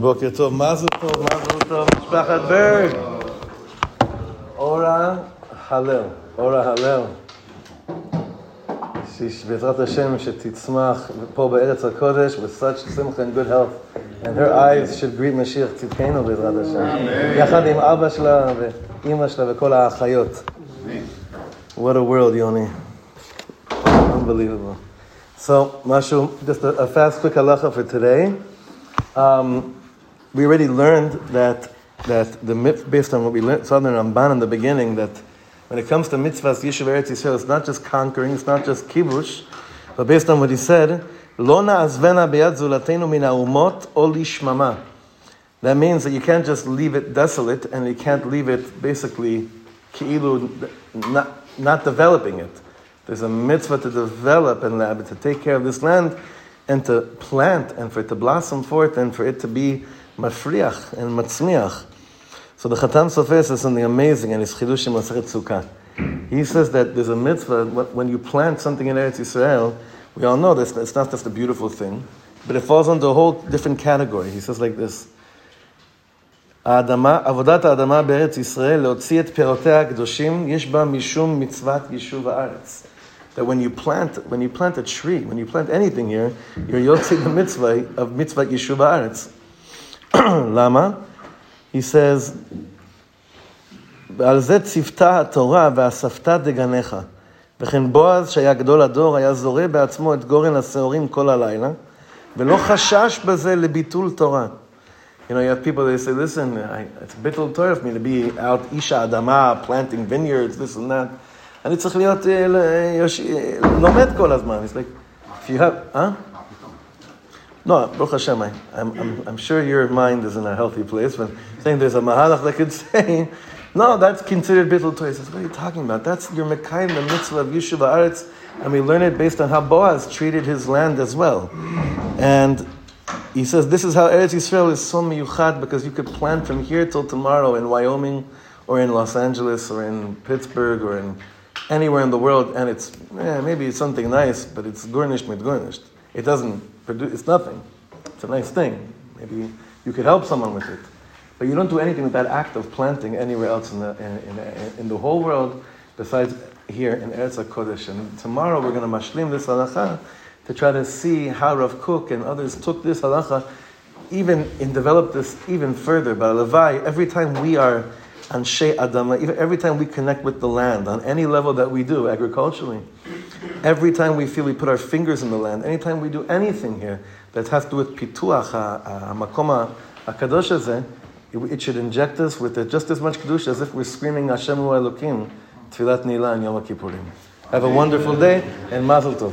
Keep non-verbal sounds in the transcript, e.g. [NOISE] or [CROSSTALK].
בוקר טוב, מזל טוב, מזל טוב, משפחת ברג. אורה הלל, אורה הלל. שבעזרת השם שתצמח פה בארץ הקודש with such simcha and good health and her eyes should greet משיח צדקנו בעזרת השם יחד עם אבא שלה ואימא שלה וכל האחיות What a world, Yoni. Unbelievable. So, משהו, just a, a fast quick halacha for today. Um, we already learned that that the based on what we learned, in Ramban in the beginning that when it comes to mitzvahs Yishuv Eretz Yisrael, it's not just conquering, it's not just kibush, but based on what he said, Lo na'azvena beyad zulatenu min umot oli shmama. That means that you can't just leave it desolate and you can't leave it basically ki'ilu, not, not developing it. There's a mitzvah to develop and to take care of this land and to plant and for it to blossom forth and for it to be mafriach and matzmiach. So the Chatam Sofer says something amazing in his chidushim Masachet Sukkah. He says that there's a mitzvah when you plant something in Eretz Yisrael. We all know this. It's not just a beautiful thing, but it falls under a whole different category. He says like this: avodat adama beretz yisrael ישראל, להוציא את פירותיה הקדושים, יש mitzvat משום מצוות that when you plant when you plant a tree, when you plant anything here, you're yotzing [LAUGHS] the mitzvah of mitzvah Yishuv Haaretz. [CLEARS THROAT] Lama, he says, ועל זה ציוותה התורה ואספת דגניך. וכן בועז, שהיה גדול הדור, היה זורה בעצמו את גורן השעורים כל הלילה, ולא חשש בזה לביטול תורה. You know, you have people, that say, listen, I, it's a bittul Torah for me to be out Isha Adama, planting vineyards, this and that. אני צריך להיות לומד כל הזמן. It's like, if you have, huh? No, Baruch Hashem, I, I'm, I'm, sure your mind is in a healthy place, but saying there's a mahalach that could [LAUGHS] say, no, that's considered bittul Torah. What are you talking about? That's your Mekayim, the mitzvah of Yishuv Haaretz, and we learn it based on how Boaz treated his land as well. And he says, this is how Eretz Yisrael is so miyuchad, because you could plant from here till tomorrow in Wyoming, or in Los Angeles, or in Pittsburgh, or in anywhere in the world, and it's eh, maybe it's something nice, but it's gornisht mit gornisht. It doesn't produce. It's nothing. It's a nice thing. Maybe you could help someone with it, but you don't do anything with that act of planting anywhere else in the in, in, in the whole world besides here in Eretz Kodesh. And tomorrow we're going to mashlim this halacha to try to see how Rav Kook and others took this halacha even and developed this even further. But Levi, every time we are Anshe Adama, every time we connect with the land, on any level that we do agriculturally, every time we feel we put our fingers in the land, anytime we do anything here that has to do with pituach, makoma, akadosh it should inject us with just as much kedusha as if we're screaming Hashem Elokim, Tfilat Nila and Yom Kippurim. Have a wonderful day and Mazel Tov.